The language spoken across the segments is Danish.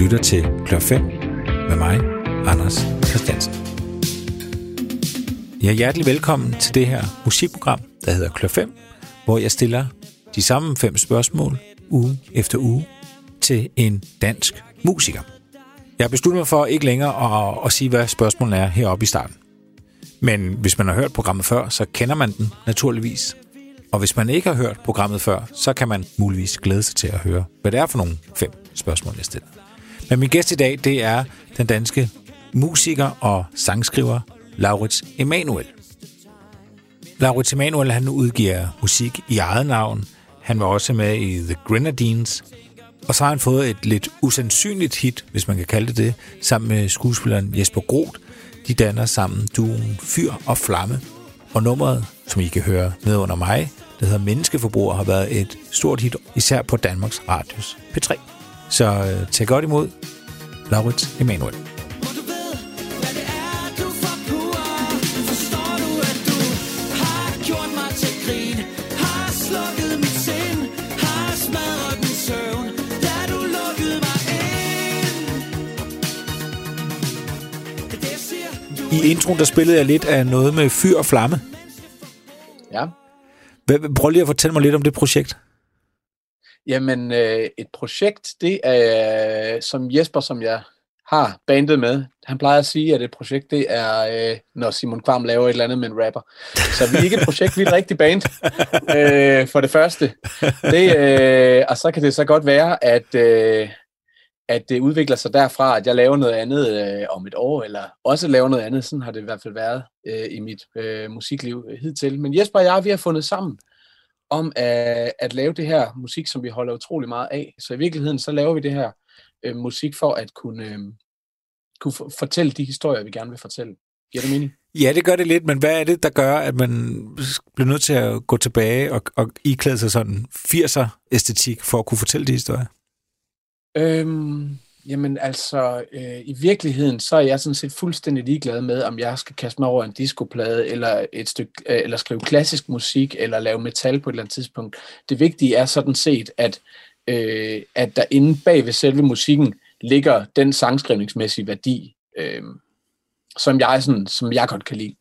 lytter til Klør 5 med mig, Anders Christiansen. Ja, hjertelig velkommen til det her musikprogram, der hedder Klør 5, hvor jeg stiller de samme fem spørgsmål uge efter uge til en dansk musiker. Jeg har besluttet mig for ikke længere at, at sige, hvad spørgsmålet er heroppe i starten. Men hvis man har hørt programmet før, så kender man den naturligvis. Og hvis man ikke har hørt programmet før, så kan man muligvis glæde sig til at høre, hvad det er for nogle fem spørgsmål, jeg stiller. Men min gæst i dag, det er den danske musiker og sangskriver Laurits Emanuel. Laurits Emanuel, han udgiver musik i eget navn. Han var også med i The Grenadines. Og så har han fået et lidt usandsynligt hit, hvis man kan kalde det det, sammen med skuespilleren Jesper Groth. De danner sammen duen Fyr og Flamme. Og nummeret, som I kan høre ned under mig, der hedder Menneskeforbruger, har været et stort hit, især på Danmarks Radios P3. Så øh, tag godt imod Laurits Emanuel. I introen, der spillede jeg lidt af noget med fyr og flamme. Ja. Prøv lige at fortælle mig lidt om det projekt. Jamen, øh, et projekt, det er, som Jesper, som jeg har bandet med, han plejer at sige, at et projekt, det er, øh, når Simon Kvam laver et eller andet med en rapper. Så vi er ikke et projekt, vi er et rigtigt band, øh, for det første. Det, øh, og så kan det så godt være, at, øh, at det udvikler sig derfra, at jeg laver noget andet øh, om et år, eller også laver noget andet. Sådan har det i hvert fald været øh, i mit øh, musikliv hidtil. Men Jesper og jeg, vi har fundet sammen om at, at lave det her musik, som vi holder utrolig meget af. Så i virkeligheden, så laver vi det her øh, musik for at kunne, øh, kunne fortælle de historier, vi gerne vil fortælle. Giver det mening? Ja, det gør det lidt, men hvad er det, der gør, at man bliver nødt til at gå tilbage og, og iklæde sig sådan 80'er-æstetik for at kunne fortælle de historier? Øhm, jamen altså, øh, i virkeligheden, så er jeg sådan set fuldstændig ligeglad med, om jeg skal kaste mig over en discoplade, eller, et stykke, øh, eller skrive klassisk musik, eller lave metal på et eller andet tidspunkt. Det vigtige er sådan set, at, øh, at der inde bag ved selve musikken ligger den sangskrivningsmæssige værdi, øh, som, jeg sådan, som jeg godt kan lide.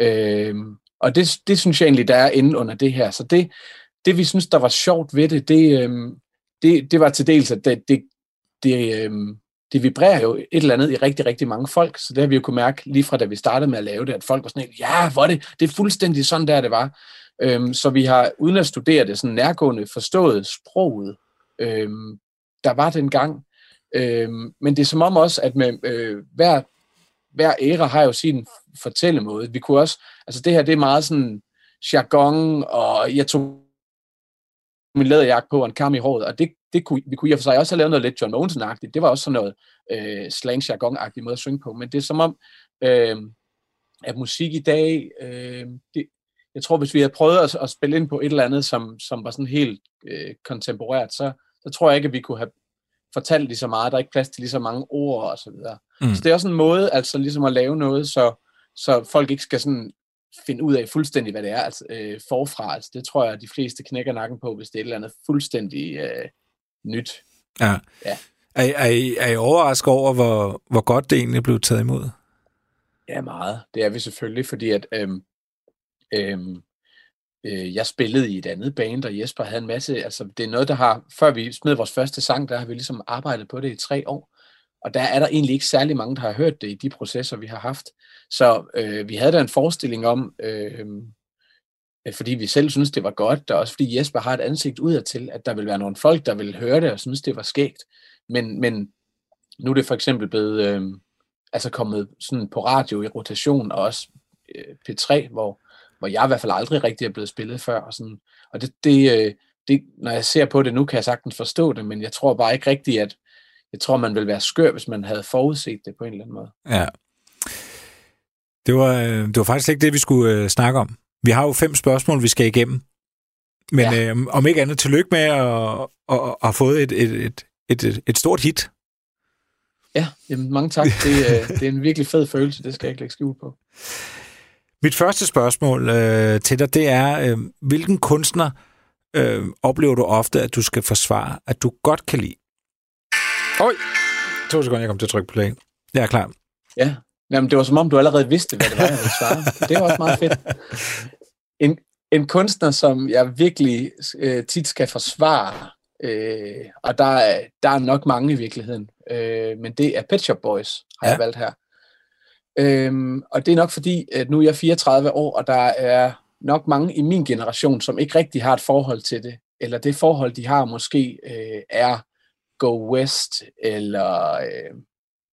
Øh, og det, det synes jeg egentlig, der er inde under det her. Så det, det vi synes, der var sjovt ved det, det, øh, det, det var til dels, at det, det, det, øh, det vibrerer jo et eller andet i rigtig, rigtig mange folk, så det har vi jo kunne mærke lige fra da vi startede med at lave det, at folk var sådan, ja, hvor det, det er fuldstændig sådan der, det var. Øhm, så vi har, uden at studere det sådan nærgående, forstået sproget, øhm, der var den gang. Øhm, men det er som om også, at med øh, hver, hver æra har jo sin fortællemåde. Vi kunne også, altså det her, det er meget sådan jargon, og jeg tog min læderjakke på og en kam i håret, og det, det kunne, vi kunne i og for sig også have lavet noget lidt John Mogensen-agtigt. Det var også sådan noget øh, slang jargon måde at synge på. Men det er som om, øh, at musik i dag, øh, det, jeg tror, hvis vi havde prøvet at, at spille ind på et eller andet, som, som var sådan helt øh, kontemporært, så, så tror jeg ikke, at vi kunne have fortalt lige så meget. Der er ikke plads til lige så mange ord og så videre. Mm. Så det er også en måde, altså ligesom at lave noget, så, så folk ikke skal sådan finde ud af fuldstændig, hvad det er altså, øh, forfra. Altså, det tror jeg, de fleste knækker nakken på, hvis det er et eller andet fuldstændig øh, nyt. Ja. ja. Er, er, I, er I overrasket over, hvor, hvor godt det egentlig blev taget imod? Ja, meget. Det er vi selvfølgelig, fordi at øhm, øhm, øh, jeg spillede i et andet band, og Jesper havde en masse, altså det er noget, der har, før vi smed vores første sang, der har vi ligesom arbejdet på det i tre år, og der er der egentlig ikke særlig mange, der har hørt det i de processer, vi har haft. Så øh, vi havde da en forestilling om, øh, øh fordi vi selv synes, det var godt, og også fordi Jesper har et ansigt udadtil, at der vil være nogle folk, der vil høre det og synes, det var skægt. Men, men nu er det for eksempel blevet øh, altså kommet sådan på radio i rotation, og også øh, P3, hvor, hvor jeg i hvert fald aldrig rigtig er blevet spillet før. Og, sådan. og det, det, øh, det, når jeg ser på det nu, kan jeg sagtens forstå det, men jeg tror bare ikke rigtigt, at jeg tror, man vil være skør, hvis man havde forudset det på en eller anden måde. Ja. Det var, øh, det var faktisk ikke det, vi skulle øh, snakke om. Vi har jo fem spørgsmål, vi skal igennem. Men ja. øh, om ikke andet, tillykke med at, at, at have fået et, et, et, et, et stort hit. Ja, jamen mange tak. Det, øh, det er en virkelig fed følelse, det skal jeg ikke lægge skjul på. Mit første spørgsmål øh, til dig, det er, øh, hvilken kunstner øh, oplever du ofte, at du skal forsvare, at du godt kan lide? Oj, To sekunder, jeg kom til at trykke play. Jeg er klar. Ja, Jamen, det var som om, du allerede vidste, hvad det var, jeg ville svare. Det var også meget fedt. En, en kunstner, som jeg virkelig øh, tit skal forsvare, øh, og der er, der er nok mange i virkeligheden, øh, men det er Pet Shop Boys, har ja. jeg valgt her. Øhm, og det er nok fordi, at nu er jeg 34 år, og der er nok mange i min generation, som ikke rigtig har et forhold til det, eller det forhold, de har måske øh, er Go West, eller øh,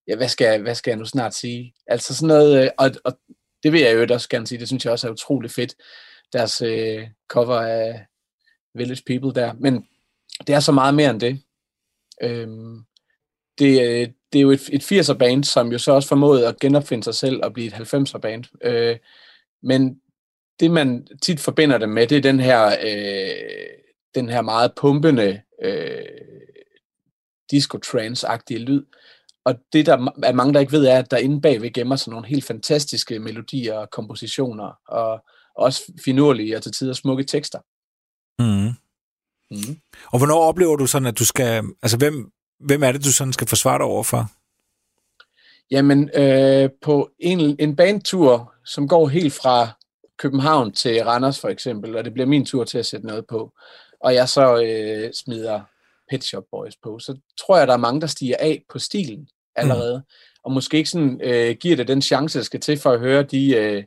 ja, hvad skal, hvad skal jeg nu snart sige? Altså sådan noget, øh, og, og det vil jeg jo også gerne sige, det synes jeg også er utrolig fedt, deres øh, cover af Village People der, men det er så meget mere end det. Øhm, det, øh, det er jo et, et 80'er band, som jo så også formåede at genopfinde sig selv og blive et 90'er band. Øh, men det man tit forbinder det med, det er den her, øh, den her meget pumpende øh, disco-trance-agtige lyd. Og det der er mange, der ikke ved, er, at der inde bagved gemmer sig nogle helt fantastiske melodier og kompositioner, og også finurlige og til tider smukke tekster. Mm. Mm. Og hvornår oplever du sådan, at du skal... Altså, hvem, hvem er det, du sådan skal forsvare dig overfor? Jamen, øh, på en, en bandtur, som går helt fra København til Randers for eksempel, og det bliver min tur til at sætte noget på, og jeg så øh, smider Pet Shop Boys på, så tror jeg, der er mange, der stiger af på stilen allerede, mm. og måske ikke sådan øh, giver det den chance, der skal til for at høre de, øh,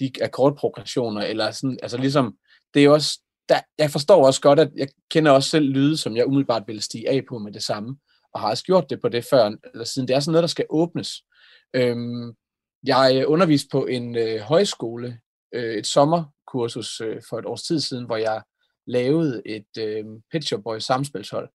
de akkordprogressioner, eller sådan, altså ligesom, det er også, der, jeg forstår også godt, at jeg kender også selv lyde, som jeg umiddelbart vil stige af på med det samme, og har også gjort det på det før, eller siden. Det er sådan noget, der skal åbnes. Øhm, jeg underviste på en øh, højskole, øh, et sommerkursus øh, for et års tid siden, hvor jeg lavede et øh, Pet Shop Boys samspilshold.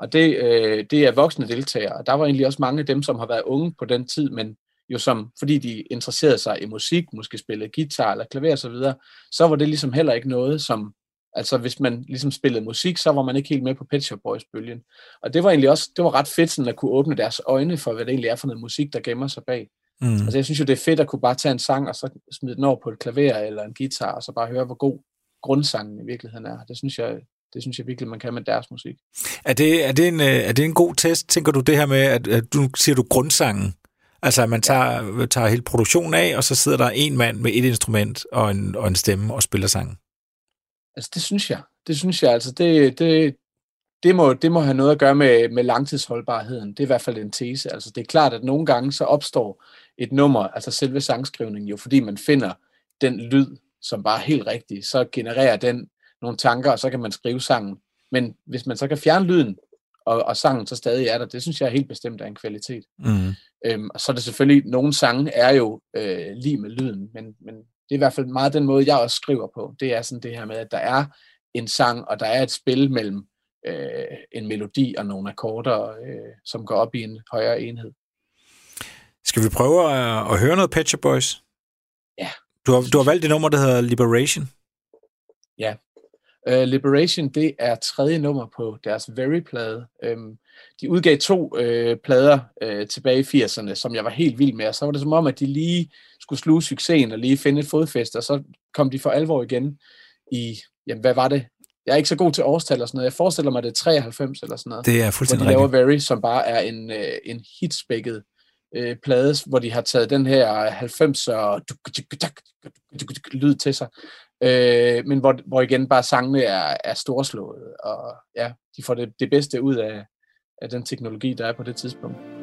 Og det, øh, det er voksne deltagere, og der var egentlig også mange af dem, som har været unge på den tid, men jo som, fordi de interesserede sig i musik, måske spillede guitar eller klaver osv., så, videre, så var det ligesom heller ikke noget, som, altså hvis man ligesom spillede musik, så var man ikke helt med på Pet Shop Boys-bølgen. Og det var egentlig også, det var ret fedt sådan at kunne åbne deres øjne for, hvad det egentlig er for noget musik, der gemmer sig bag. Mm. Altså jeg synes jo, det er fedt at kunne bare tage en sang, og så smide den over på et klaver eller en guitar, og så bare høre, hvor god grundsangen i virkeligheden er. Det synes jeg, det synes jeg virkelig, man kan med deres musik. Er det, er det, en, øh, er det en god test, tænker du, det her med, at, at du siger du grundsangen? Altså, at man tager, tager hele produktionen af, og så sidder der en mand med et instrument og en, og en stemme og spiller sangen. Altså, det synes jeg. Det synes jeg, altså, det, det, det, må, det må have noget at gøre med, med langtidsholdbarheden. Det er i hvert fald en tese. Altså, det er klart, at nogle gange så opstår et nummer, altså selve sangskrivningen jo, fordi man finder den lyd, som bare er helt rigtig, så genererer den nogle tanker, og så kan man skrive sangen. Men hvis man så kan fjerne lyden, og, og sangen så stadig er der, det synes jeg er helt bestemt er en kvalitet. Mm. Øhm, og så er det selvfølgelig, nogle sange er jo øh, lige med lyden, men, men det er i hvert fald meget den måde, jeg også skriver på. Det er sådan det her med, at der er en sang, og der er et spil mellem øh, en melodi og nogle akkorder, øh, som går op i en højere enhed. Skal vi prøve at, at høre noget Pet Boys? Ja. Du har, du har valgt det nummer, der hedder Liberation. Ja. Uh, Liberation, det er tredje nummer på deres Very-plade. Um, de udgav to uh, plader uh, tilbage i 80'erne, som jeg var helt vild med, og så var det som om, at de lige skulle sluge succesen og lige finde et fodfæste, og så kom de for alvor igen i, jamen hvad var det? Jeg er ikke så god til årstal og sådan noget. Jeg forestiller mig, det er 93 eller sådan noget. Det er fuldstændig Hvor de laver Very, som bare er en, uh, en hitspækket plade, hvor de har taget den her 90'er lyd til sig. Øh, men hvor, hvor igen bare sangene er, er storslået, og ja, de får det, det bedste ud af, af den teknologi, der er på det tidspunkt.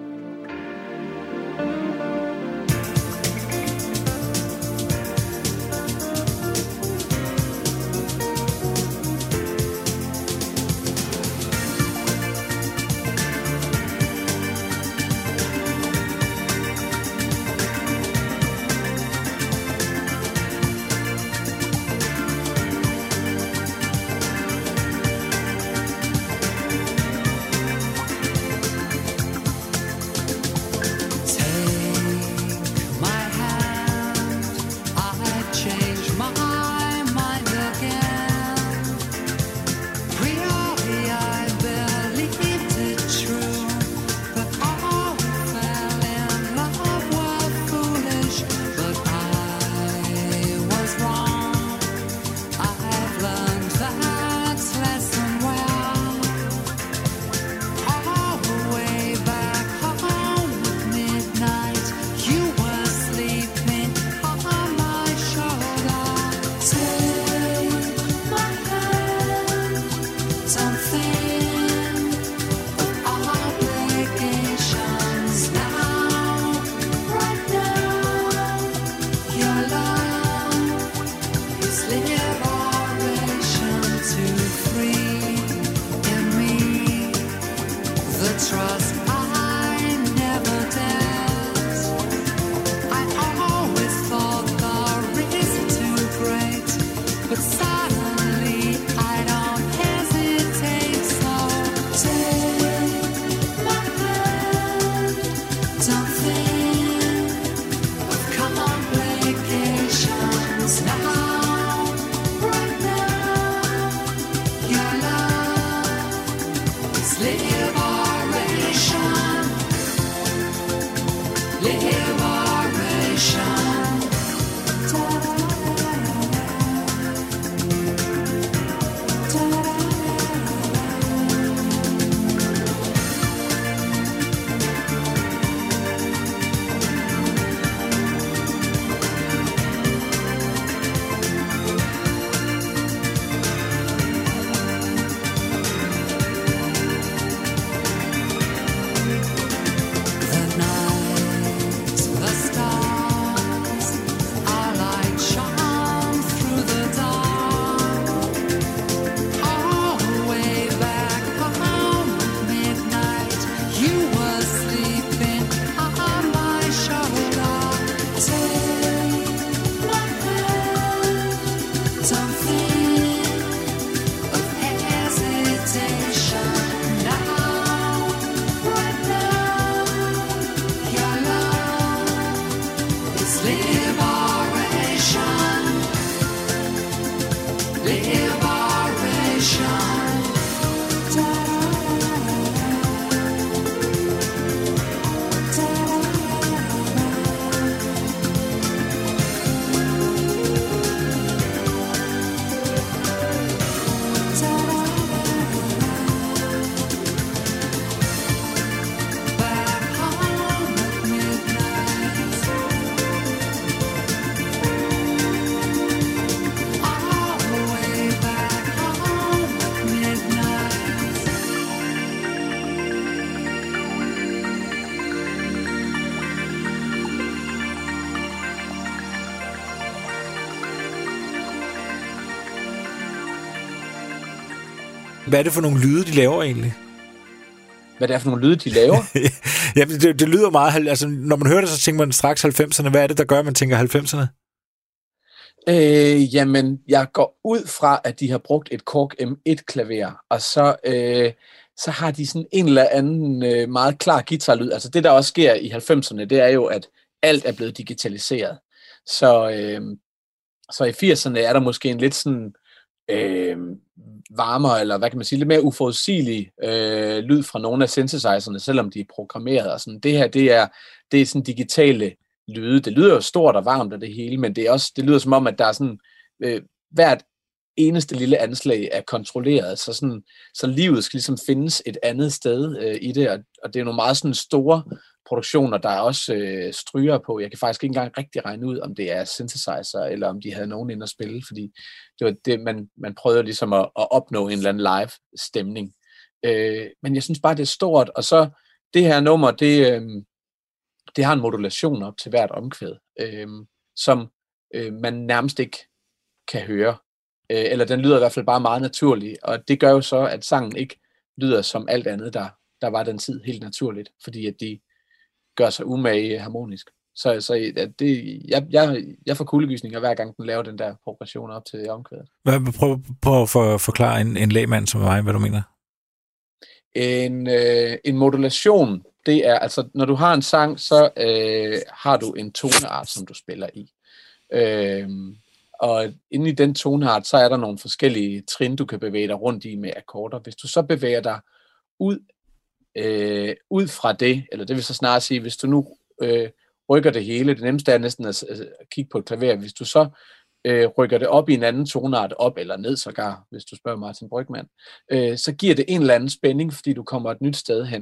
Hvad er det for nogle lyde, de laver egentlig? Hvad det er for nogle lyde, de laver? ja, det, det lyder meget... Altså, når man hører det, så tænker man straks 90'erne. Hvad er det, der gør, at man tænker 90'erne? Øh, jamen, jeg går ud fra, at de har brugt et Korg M1-klaver, og så, øh, så har de sådan en eller anden øh, meget klar guitarlyd. Altså det, der også sker i 90'erne, det er jo, at alt er blevet digitaliseret. Så, øh, så i 80'erne er der måske en lidt sådan øh, varmere, eller hvad kan man sige, lidt mere uforudsigelig øh, lyd fra nogle af synthesizerne, selvom de er programmeret. Og sådan. Det her, det er, det er sådan digitale lyde. Det lyder jo stort og varmt og det hele, men det, er også, det lyder som om, at der er sådan, øh, hvert eneste lille anslag er kontrolleret, så, sådan, så livet skal ligesom findes et andet sted øh, i det, og, og det er nogle meget sådan store produktioner, der er også øh, stryger på. Jeg kan faktisk ikke engang rigtig regne ud, om det er synthesizer, eller om de havde nogen ind at spille, fordi det var det, man, man prøvede ligesom at, at opnå en eller anden live stemning. Øh, men jeg synes bare, det er stort, og så det her nummer, det, øh, det har en modulation op til hvert omkvæd, øh, som øh, man nærmest ikke kan høre. Øh, eller den lyder i hvert fald bare meget naturlig, og det gør jo så, at sangen ikke lyder som alt andet, der, der var den tid helt naturligt, fordi at de gør sig umage harmonisk. Så, så det, jeg, jeg, jeg får kuldegysninger hver gang den laver den der progression op til omkvædet. Prøv, prøv at for, forklare en, en lægmand som mig, hvad du mener. En, øh, en modulation, det er, altså når du har en sang, så øh, har du en toneart, som du spiller i. Øh, og inde i den toneart, så er der nogle forskellige trin, du kan bevæge dig rundt i med akkorder. Hvis du så bevæger dig ud øh, ud fra det, eller det vil så snart sige, hvis du nu øh, rykker det hele, det nemmeste er næsten at, at kigge på et klaver, hvis du så øh, rykker det op i en anden tonart, op eller ned sågar, hvis du spørger Martin Brygman, øh, så giver det en eller anden spænding, fordi du kommer et nyt sted hen.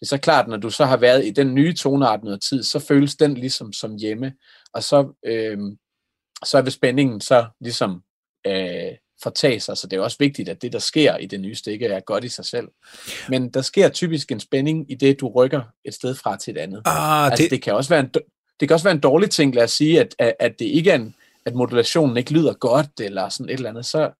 Det er så klart, når du så har været i den nye tonart noget tid, så føles den ligesom som hjemme, og så, øh, så vil spændingen så ligesom øh, fortage sig, så det er også vigtigt, at det, der sker i det nye stikke, er godt i sig selv. Men der sker typisk en spænding i det, du rykker et sted fra til et andet. Ah, altså, det... det, kan også være en, det kan også være en dårlig ting, lad os sige, at, at, at det ikke er en, at modulationen ikke lyder godt, eller sådan et eller andet, så,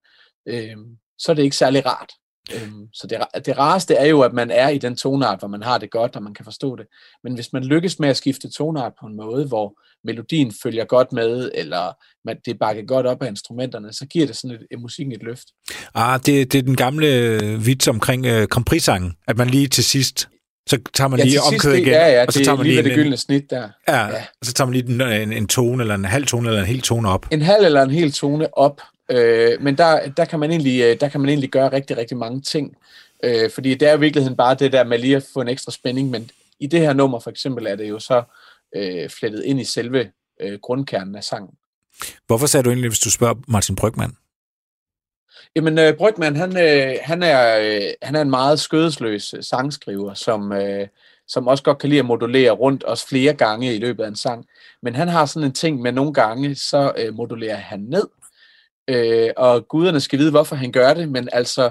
øh, så er det ikke særlig rart. Øhm, så det, det rareste er jo, at man er i den tonart, hvor man har det godt, og man kan forstå det. Men hvis man lykkes med at skifte tonart på en måde, hvor melodien følger godt med, eller man, det er bakket godt op af instrumenterne, så giver det sådan et, et musikken et løft. Ah, det, det er den gamle vits omkring uh, komprisangen, at man lige til sidst så tager man ja, lige omkødet igen. Ja, ja, og så det tager man lige lige det gyldne snit der. Ja, ja, og så tager man lige en, en, en tone, eller en halv tone, eller en hel tone op. En halv eller en hel tone op, øh, men der, der, kan man egentlig, øh, der kan man egentlig gøre rigtig, rigtig mange ting. Øh, fordi det er i virkeligheden bare det der med lige at få en ekstra spænding, men i det her nummer for eksempel er det jo så øh, flettet ind i selve øh, grundkernen af sangen. Hvorfor sagde du egentlig, hvis du spørger Martin Brygman? Jamen, øh, Brygman, han, øh, han, er, øh, han er en meget skødesløs øh, sangskriver, som, øh, som også godt kan lide at modulere rundt, også flere gange i løbet af en sang. Men han har sådan en ting med nogle gange, så øh, modulerer han ned, øh, og guderne skal vide, hvorfor han gør det, men altså,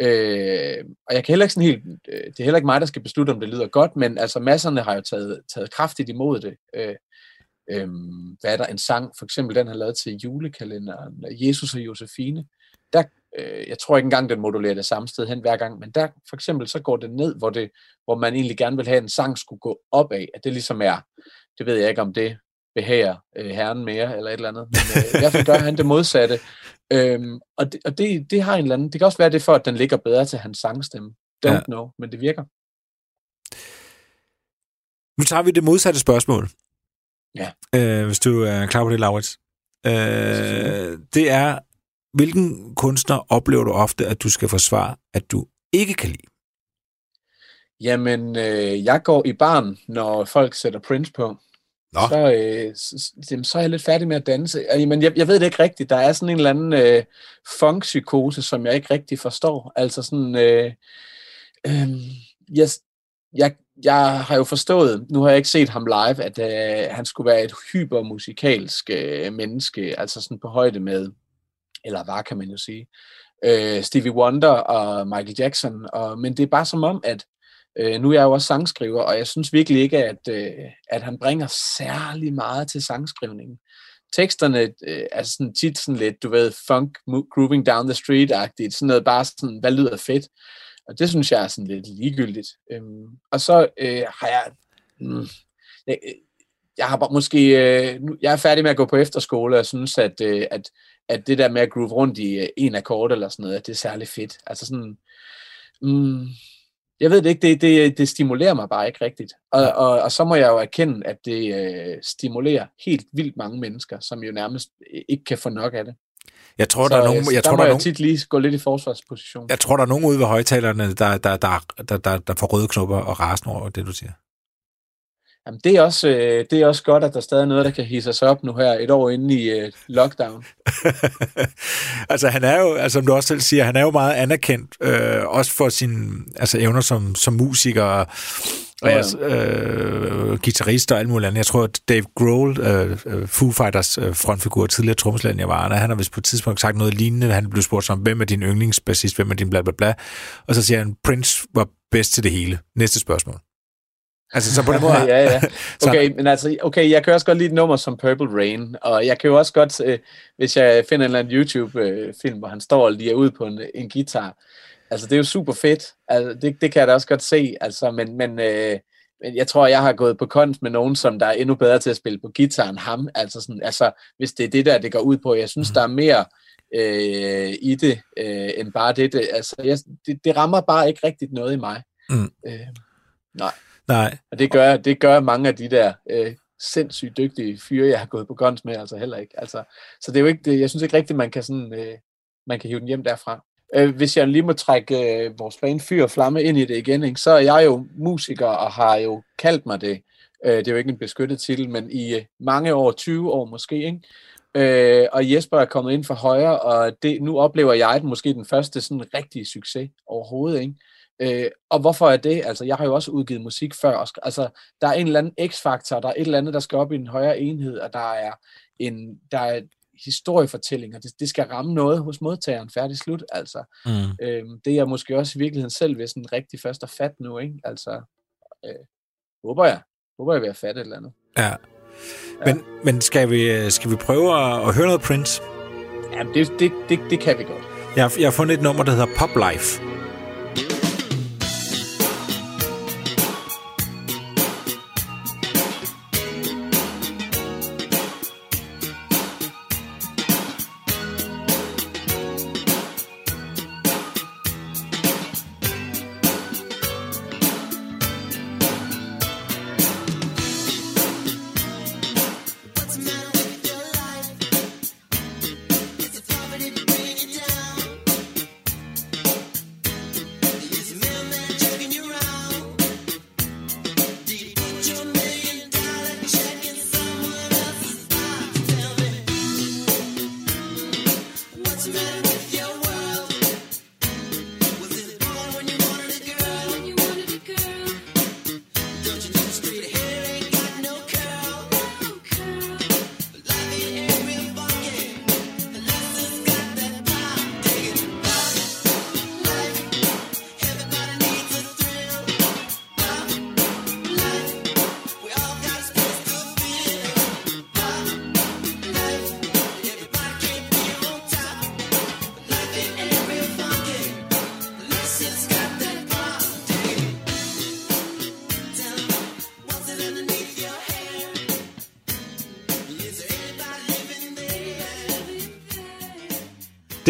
øh, og jeg kan heller ikke sådan helt, øh, det er heller ikke mig, der skal beslutte, om det lyder godt, men altså masserne har jo taget, taget kraftigt imod det. Øh, øh, hvad er der en sang, for eksempel den, han lavede til julekalenderen, Jesus og Josefine, der, øh, jeg tror ikke engang, den modulerer det samme sted hen hver gang, men der for eksempel så går det ned, hvor, det, hvor man egentlig gerne vil have, at en sang skulle gå opad, at det ligesom er, det ved jeg ikke, om det behager øh, herren mere, eller et eller andet, men øh, i hvert fald gør han det modsatte, øhm, og, det, og det, det har en eller anden, det kan også være det for, at den ligger bedre til hans sangstemme, don't ja. know, men det virker. Nu tager vi det modsatte spørgsmål. Ja. Øh, hvis du er klar på det, Laurits. Øh, det er, hvilken kunstner oplever du ofte, at du skal forsvare, at du ikke kan lide? Jamen, øh, jeg går i barn, når folk sætter Prince på. Nå. Så, øh, så, så er jeg lidt færdig med at danse. Øh, men jeg, jeg ved det ikke rigtigt. Der er sådan en eller anden øh, funkpsykose, som jeg ikke rigtig forstår. Altså sådan... Øh, øh, jeg, jeg, jeg har jo forstået, nu har jeg ikke set ham live, at øh, han skulle være et hypermusikalsk øh, menneske, altså sådan på højde med eller var, kan man jo sige, øh, Stevie Wonder og Michael Jackson. Og, men det er bare som om, at øh, nu er jeg jo også sangskriver, og jeg synes virkelig ikke, at, øh, at han bringer særlig meget til sangskrivningen. Teksterne øh, er sådan tit sådan lidt, du ved, funk grooving down the street-agtigt, sådan noget bare sådan, hvad lyder fedt. Og det synes jeg er sådan lidt ligegyldigt. Øhm, og så øh, har jeg... Mm, jeg, jeg har måske... Øh, nu, jeg er færdig med at gå på efterskole, og synes, at, øh, at at det der med at groove rundt i øh, en akkord eller sådan noget, at det er særlig fedt. Altså sådan, mm, jeg ved det ikke, det, det, det stimulerer mig bare ikke rigtigt. Og, og, og så må jeg jo erkende, at det øh, stimulerer helt vildt mange mennesker, som jo nærmest ikke kan få nok af det. Jeg tror, så, der er nogen, jeg der tror, må der jeg nogen, tit lige gå lidt i forsvarsposition. Jeg tror, der er nogen ude ved højtalerne, der, der, der, der, der, der får røde knopper og rasen over det, du siger. Jamen, det er, også, øh, det er også godt, at der stadig er noget, der kan hisse sig op nu her, et år inde i øh, lockdown. altså, han er jo, altså, som du også selv siger, han er jo meget anerkendt, øh, også for sine altså, evner som, som musiker, og ja, ja. øh, guitarist og alt muligt andet. Jeg tror, at Dave Grohl, øh, øh Foo Fighters øh, frontfigur, tidligere trommeslager Nirvana, han har vist på et tidspunkt sagt noget lignende. Han blev spurgt som, hvem er din yndlingsbassist, hvem er din bla bla bla. Og så siger han, Prince var bedst til det hele. Næste spørgsmål. Altså, så på den måde... ja, ja. Okay, men altså, okay, jeg kan også godt lide et nummer som Purple Rain, og jeg kan jo også godt, øh, hvis jeg finder en eller anden YouTube-film, hvor han står og lige ud på en, en guitar, altså, det er jo super fedt. Altså, det, det kan jeg da også godt se, altså, men, men, øh, men jeg tror, jeg har gået på konst med nogen, som der er endnu bedre til at spille på guitar end ham, altså, sådan, altså hvis det er det der, det går ud på. Jeg synes, mm. der er mere øh, i det, øh, end bare det. det altså, jeg, det, det rammer bare ikke rigtigt noget i mig. Mm. Øh, nej. Nej. Og det gør, det gør mange af de der øh, sindssygt dygtige fyre, jeg har gået på guns med, altså heller ikke. Altså, så det er jo ikke, det, jeg synes ikke rigtigt, man kan sådan, øh, man kan hive den hjem derfra. Øh, hvis jeg lige må trække øh, vores plan fyr og flamme ind i det igen, ikke, så er jeg jo musiker og har jo kaldt mig det. Øh, det er jo ikke en beskyttet titel, men i øh, mange år, 20 år måske, ikke? Øh, og Jesper er kommet ind for højre, og det, nu oplever jeg den måske den første sådan rigtige succes overhovedet, ikke? Øh, og hvorfor er det? Altså, jeg har jo også udgivet musik før. Og, altså, der er en eller anden x-faktor, der er et eller andet, der skal op i en højere enhed, og der er en der er historiefortællinger. Det, det skal ramme noget hos modtageren, færdig slut, altså. Mm. Øhm, det er jeg måske også i virkeligheden selv ved sådan rigtig først at fat nu, ikke? Altså, øh, håber jeg. Håber jeg ved at fatte et eller andet. Ja. ja. Men, men skal, vi, skal vi prøve at, at høre noget Prince? Jamen, det, det, det, det kan vi godt. Jeg, jeg har fundet et nummer, der hedder Pop Life.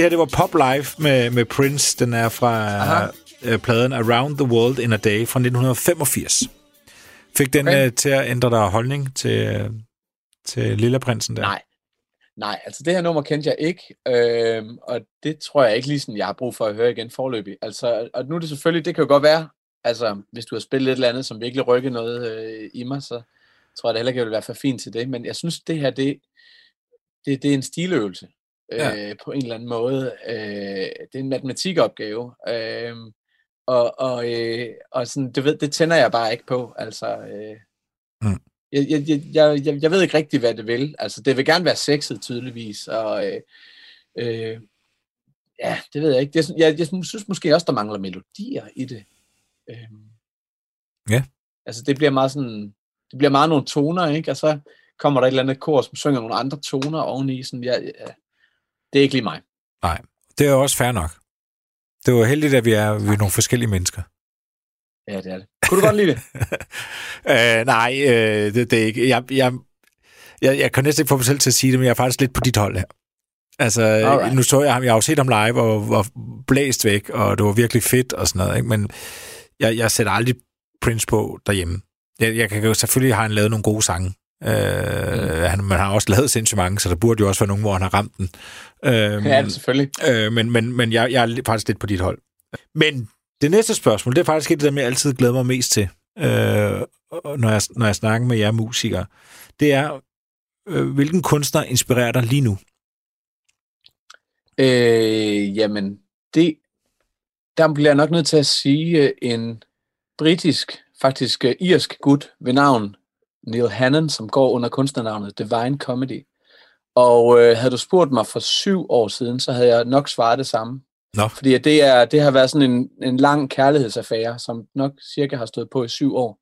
Det her, det var Pop Live med, med Prince. Den er fra uh, pladen Around the World in a Day fra 1985. Fik den okay. uh, til at ændre dig holdning til, til Lille Prinsen der? Nej. Nej, altså det her nummer kendte jeg ikke, øh, og det tror jeg ikke lige sådan, jeg har brug for at høre igen forløbig. Altså, og nu er det selvfølgelig, det kan jo godt være, altså hvis du har spillet et eller andet, som virkelig rykker noget øh, i mig, så tror jeg det heller ikke, jeg vil være for fint til det. Men jeg synes, det her, det, det, det er en stiløvelse ja. øh, på en eller anden måde. Øh, det er en matematikopgave. Øh, og, og, øh, og sådan, du ved, det tænder jeg bare ikke på. Altså, øh, mm. jeg, jeg, jeg, jeg, jeg ved ikke rigtig, hvad det vil. Altså, det vil gerne være sexet, tydeligvis. Og, øh, øh, ja, det ved jeg ikke. Det, jeg, jeg synes måske også, der mangler melodier i det. Øh, ja. Altså, det bliver meget sådan, det bliver meget nogle toner, ikke? Og så kommer der et eller andet kor, som synger nogle andre toner oveni. Sådan, ja, ja, det er ikke lige mig. Nej, det er også fair nok. Det var heldigt, at vi er, vi er nogle forskellige mennesker. Ja, det er det. Kunne du godt lide det? øh, nej, øh, det, det er ikke. Jeg, jeg, jeg, jeg kan næsten ikke få mig selv til at sige det, men jeg er faktisk lidt på dit hold her. Altså, Alright. nu så jeg ham, jeg har jo set ham live og var blæst væk, og det var virkelig fedt og sådan noget, ikke? men jeg, jeg sætter aldrig Prince på derhjemme. Jeg, jeg kan jo selvfølgelig have han lavet nogle gode sange, Øh, han, man har også lavet sindssygt mange, så der burde jo også være nogen, hvor han har ramt den. Øh, ja, selvfølgelig. Øh, men men, men jeg, jeg er faktisk lidt på dit hold. Men det næste spørgsmål, det er faktisk et af dem, jeg altid glæder mig mest til, øh, når, jeg, når jeg snakker med jer musikere. Det er, øh, hvilken kunstner inspirerer dig lige nu? Øh, jamen, det, der bliver jeg nok nødt til at sige en britisk, faktisk øh, irsk gut ved navn Neil Hannon, som går under kunstnernavnet Divine Comedy. Og øh, havde du spurgt mig for syv år siden, så havde jeg nok svaret det samme. No. Fordi det, er, det har været sådan en, en lang kærlighedsaffære, som nok cirka har stået på i syv år.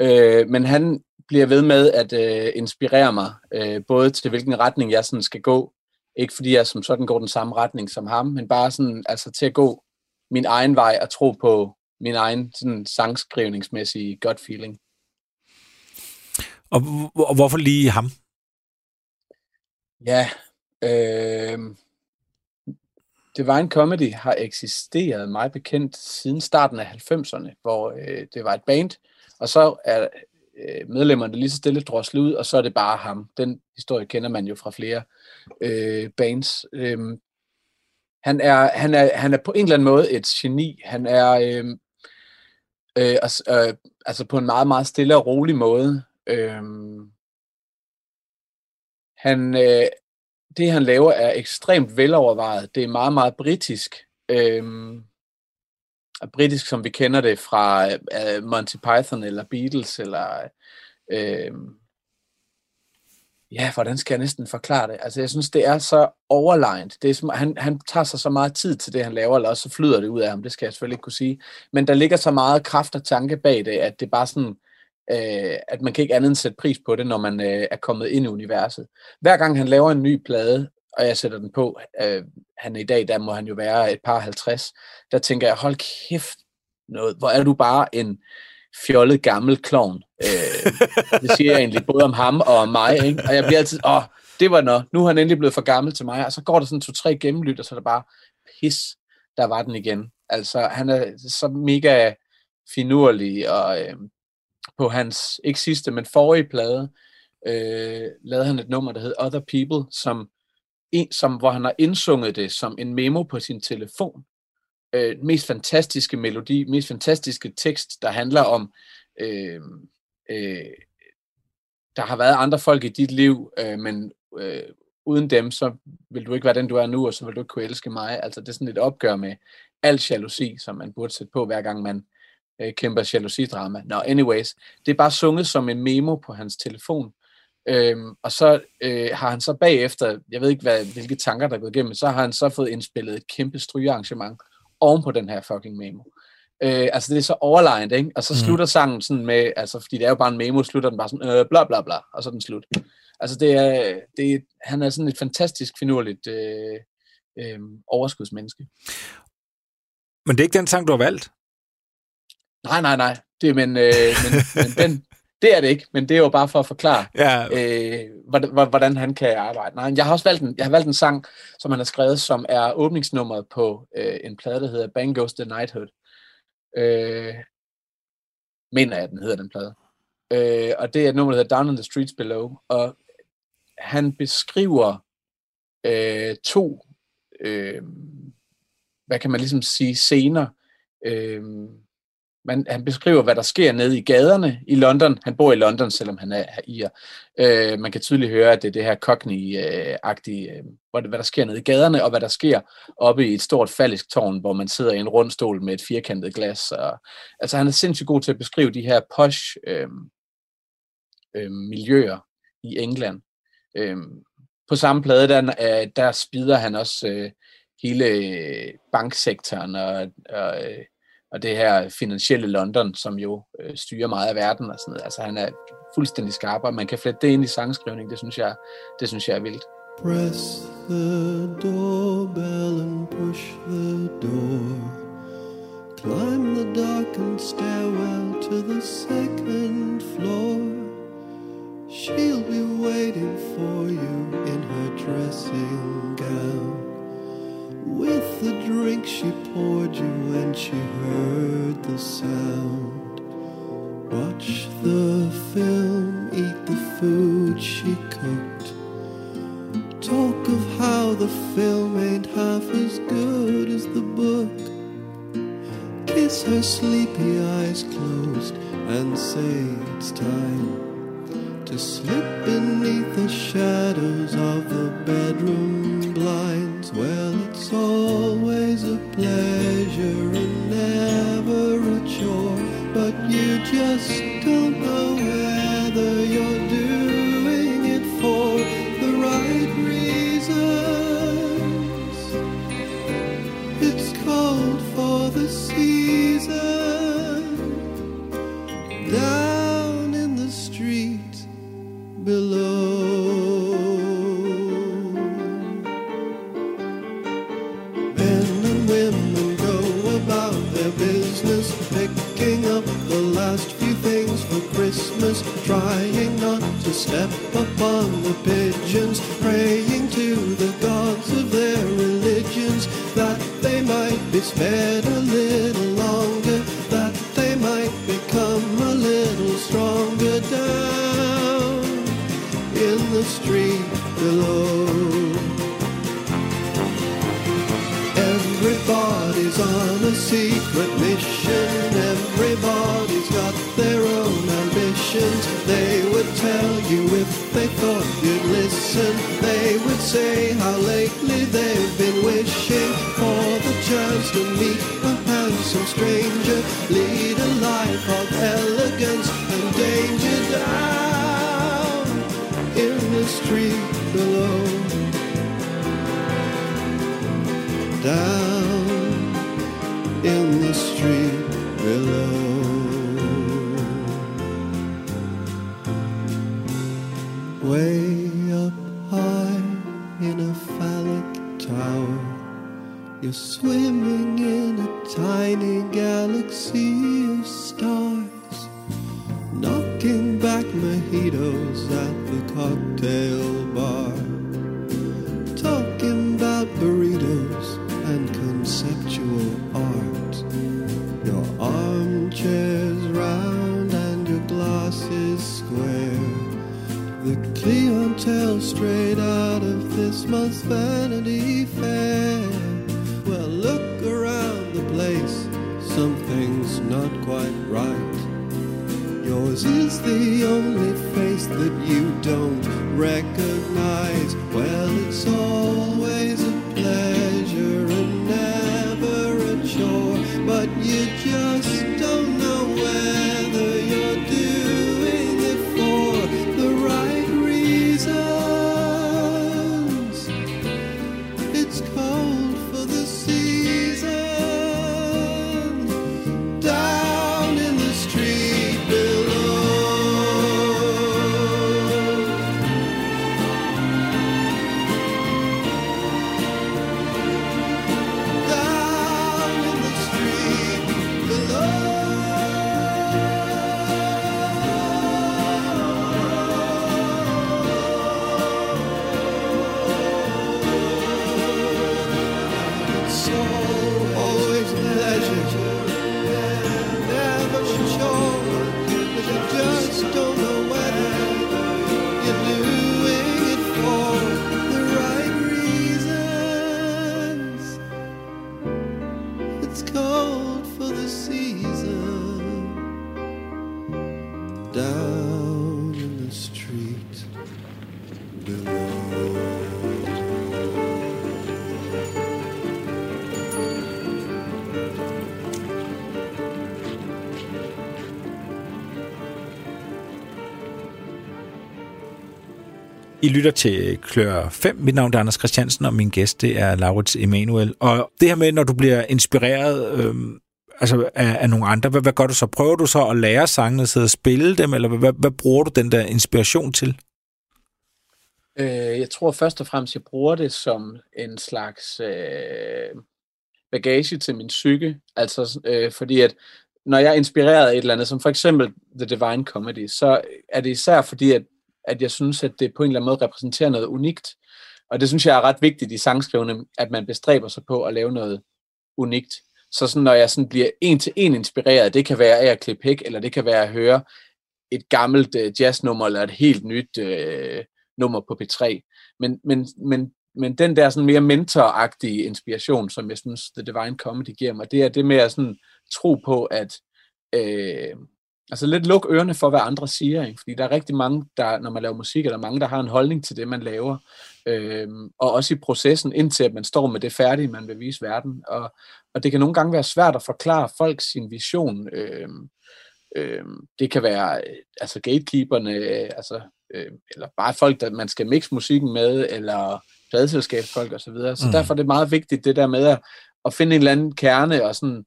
Øh, men han bliver ved med at øh, inspirere mig, øh, både til hvilken retning jeg sådan skal gå. Ikke fordi jeg som sådan går den samme retning som ham, men bare sådan, altså til at gå min egen vej og tro på min egen sådan sangskrivningsmæssige gut feeling. Og, og hvorfor lige ham? Ja, øh, Divine Comedy har eksisteret meget bekendt siden starten af 90'erne, hvor øh, det var et band, og så er øh, medlemmerne lige så stille droslet ud, og så er det bare ham. Den historie kender man jo fra flere øh, bands. Øh, han, er, han, er, han er på en eller anden måde et geni. Han er øh, øh, altså, øh, altså på en meget, meget stille og rolig måde Øhm, han, øh, det han laver er ekstremt velovervejet. Det er meget, meget britisk. Øhm, britisk, som vi kender det fra øh, øh Monty Python eller Beatles eller øh, ja, hvordan skal jeg næsten forklare det? Altså, jeg synes, det er så overlegnet. Det er som, han, han tager sig så meget tid til det, han laver, eller også så flyder det ud af ham, det skal jeg selvfølgelig ikke kunne sige. Men der ligger så meget kraft og tanke bag det, at det bare sådan, øh, at man kan ikke andet end sætte pris på det, når man øh, er kommet ind i universet. Hver gang han laver en ny plade, og jeg sætter den på, øh, han i dag, der må han jo være et par 50, der tænker jeg, hold kæft, noget, hvor er du bare en fjollet gammel klovn. Øh, det siger jeg egentlig både om ham og om mig, ikke? og jeg bliver altid, åh, det var noget, nu er han endelig blevet for gammel til mig, og så går der sådan to-tre gennemlyt, og så er det bare, pis, der var den igen. Altså, han er så mega finurlig, og øh, på hans, ikke sidste, men forrige plade, øh, lavede han et nummer, der hed Other People, som, en, som, hvor han har indsunget det som en memo på sin telefon. Øh, mest fantastiske melodi, mest fantastiske tekst, der handler om, øh, øh, der har været andre folk i dit liv, øh, men øh, uden dem, så vil du ikke være den, du er nu, og så vil du ikke kunne elske mig. Altså det er sådan et opgør med al jalousi, som man burde sætte på, hver gang man øh, kæmper jalousidrama. Nå, no, anyways, det er bare sunget som en memo på hans telefon. Øhm, og så øh, har han så bagefter, jeg ved ikke hvad, hvilke tanker der er gået igennem, så har han så fået indspillet et kæmpe strygearrangement oven på den her fucking memo. Øh, altså det er så overlegnet, ikke? Og så mm. slutter sangen sådan med, altså fordi det er jo bare en memo, slutter den bare sådan, øh, bla bla bla, og så er den slut. Altså det er, det er, han er sådan et fantastisk finurligt øh, øh, overskudsmenneske. Men det er ikke den sang, du har valgt? Nej, nej, nej. Det, men, øh, men, men den, det er det ikke, men det er jo bare for at forklare, Ja. øh, hvordan, hvordan han kan arbejde. Nej, jeg har også valgt en, jeg har valgt en sang, som han har skrevet, som er åbningsnummeret på øh, en plade, der hedder Bang Goes the Knighthood. Øh, mener jeg, den hedder den plade. Øh, og det er et nummer, der hedder Down in the Streets Below. Og han beskriver øh, to, øh, hvad kan man ligesom sige, scener. Øh, man, han beskriver, hvad der sker nede i gaderne i London. Han bor i London, selvom han er ir. Øh, man kan tydeligt høre, at det er det her Cockney-agtige, øh, hvad der sker nede i gaderne, og hvad der sker oppe i et stort fallisk tårn, hvor man sidder i en rundstol med et firkantet glas. Og, altså han er sindssygt god til at beskrive de her posh øh, øh, miljøer i England. Øh, på samme plade, der, øh, der spider han også øh, hele banksektoren og, og, øh, og det her finansielle London, som jo øh, styrer meget af verden og sådan noget. Altså han er fuldstændig skarp, og man kan flette det ind i sangskrivning, det synes jeg, det synes jeg er vildt. Press the doorbell and push the door. Climb the darkened stairwell to the second floor. She'll be waiting for you in her dressing gown. With the drink she poured you when she heard the sound. Watch the film, eat the food she cooked. Talk of how the film ain't half as good as the book. Kiss her sleepy eyes closed and say it's time to slip beneath the shadows of the bedroom blinds. Well, it's always a pleasure and never a chore, but you just don't know whether The clientele straight out of this month's Vanity Fair. Well, look around the place, something's not quite right. Yours is the only face that you don't recognize. Well, it's always I lytter til Klør 5. Mit navn er Anders Christiansen, og min gæst det er Laurits Emanuel. Og det her med, når du bliver inspireret øh, altså af, af nogle andre, hvad, hvad gør du så? Prøver du så at lære sangene, sidde og spille dem, eller hvad, hvad bruger du den der inspiration til? Øh, jeg tror først og fremmest, jeg bruger det som en slags øh, bagage til min psyke. Altså, øh, fordi at når jeg er inspireret af et eller andet, som for eksempel The Divine Comedy, så er det især fordi, at, at jeg synes, at det på en eller anden måde repræsenterer noget unikt. Og det synes jeg er ret vigtigt i sangskrivende, at man bestræber sig på at lave noget unikt. Så sådan, når jeg sådan bliver en til en inspireret, det kan være af at klippe hæk, eller det kan være at høre et gammelt øh, jazznummer, eller et helt nyt øh, nummer på P3. Men, men, men, men den der sådan mere mentoragtige inspiration, som jeg synes, The Divine Comedy giver mig, det er det med at sådan tro på, at øh, altså lidt luk ørerne for, hvad andre siger, ikke? fordi der er rigtig mange, der, når man laver musik, er der mange, der har en holdning til det, man laver, øh, og også i processen, indtil at man står med det færdige, man vil vise verden, og, og det kan nogle gange være svært at forklare folk sin vision, øh, øh, det kan være altså gatekeeperne, altså, øh, eller bare folk, der man skal mixe musikken med, eller pladselskabsfolk osv., så, videre. så mm. derfor er det meget vigtigt, det der med at, at finde en eller anden kerne, og sådan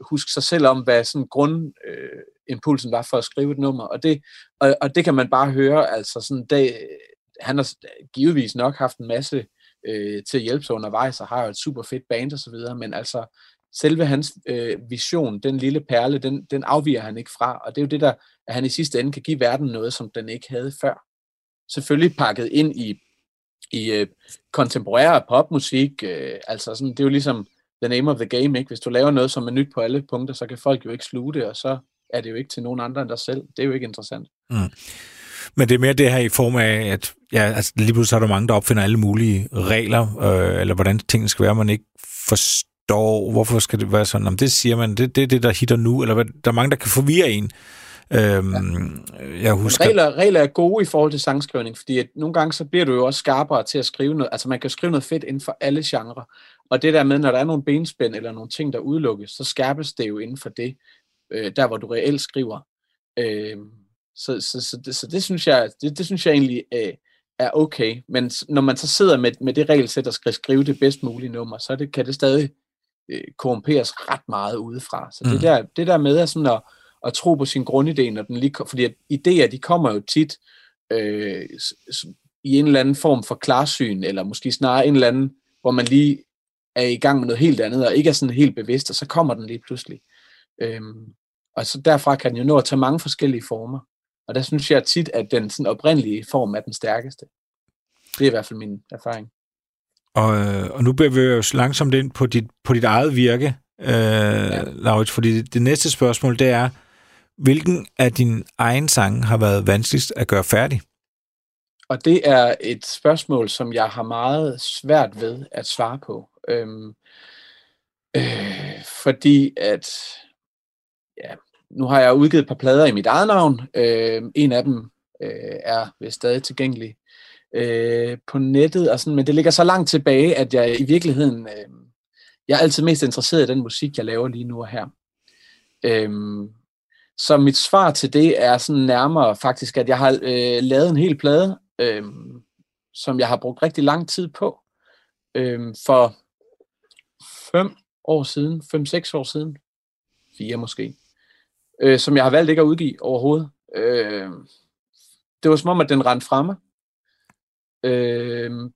huske sig selv om, hvad sådan grundimpulsen øh, var for at skrive et nummer, og det, og, og det kan man bare høre, altså sådan, det, øh, han har givetvis nok haft en masse øh, til at hjælpe sig undervejs, og har jo et super fedt band og så videre, men altså, selve hans øh, vision, den lille perle, den, den afviger han ikke fra, og det er jo det der, at han i sidste ende kan give verden noget, som den ikke havde før. Selvfølgelig pakket ind i, i øh, kontemporær popmusik, øh, altså sådan, det er jo ligesom the name of the game, ikke? Hvis du laver noget, som er nyt på alle punkter, så kan folk jo ikke sluge det, og så er det jo ikke til nogen andre end dig selv. Det er jo ikke interessant. Mm. Men det er mere det her i form af, at ja, altså, lige pludselig er der mange, der opfinder alle mulige regler, øh, eller hvordan tingene skal være, man ikke forstår, hvorfor skal det være sådan, om det siger man, det, det er det, der hitter nu, eller hvad, der er mange, der kan forvirre en. Øhm, ja. jeg husker... regler, regler er gode i forhold til sangskrivning, fordi at nogle gange så bliver du jo også skarpere til at skrive noget, altså man kan skrive noget fedt inden for alle genrer, og det der med, når der er nogle benspænd eller nogle ting, der udelukkes, så skærpes det jo inden for det, øh, der hvor du reelt skriver. Øh, så, så, så, det, så det synes jeg, det, det synes jeg egentlig øh, er okay. Men når man så sidder med, med det regelsæt og skal skrive det bedst mulige nummer, så det, kan det stadig øh, korrumperes ret meget udefra. Så mm. det, der, det der med at, sådan at, at tro på sin grundidé, når den lige, fordi at idéer, de kommer jo tit øh, i en eller anden form for klarsyn, eller måske snarere en eller anden, hvor man lige er i gang med noget helt andet, og ikke er sådan helt bevidst, og så kommer den lige pludselig. Øhm, og så derfra kan den jo nå at tage mange forskellige former. Og der synes jeg tit, at den sådan oprindelige form er den stærkeste. Det er i hvert fald min erfaring. Og, øh, og nu bevæger vi os langsomt ind på dit, på dit eget virke, øh, ja. Laurits, fordi det, det næste spørgsmål, det er, hvilken af din egen sange har været vanskeligst at gøre færdig? Og det er et spørgsmål, som jeg har meget svært ved at svare på. Øhm, øh, fordi at, ja, nu har jeg udgivet et par plader i mit eget navn. Øh, en af dem øh, er vist stadig tilgængelig øh, på nettet, og sådan, men det ligger så langt tilbage, at jeg i virkeligheden, øh, jeg er altid mest interesseret i den musik, jeg laver lige nu og her. Øh, så mit svar til det er sådan nærmere faktisk, at jeg har øh, lavet en hel plade, øh, som jeg har brugt rigtig lang tid på. Øh, for fem år siden, fem-seks år siden, fire måske, øh, som jeg har valgt ikke at udgive overhovedet. Øh, det var som om, at den rendte fremme. Øh,